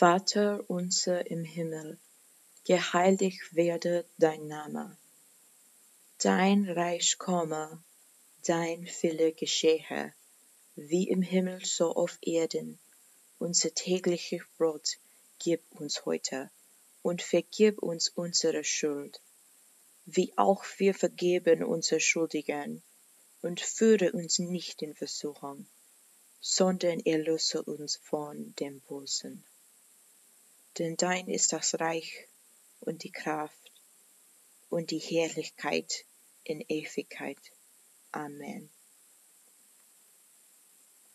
Vater unser im Himmel, geheiligt werde dein Name. Dein Reich komme, dein Wille geschehe, wie im Himmel so auf Erden. Unser tägliches Brot gib uns heute und vergib uns unsere Schuld, wie auch wir vergeben unser Schuldigen. Und führe uns nicht in Versuchung, sondern erlöse uns von dem Bösen. Denn dein ist das Reich und die Kraft und die Herrlichkeit in Ewigkeit. Amen.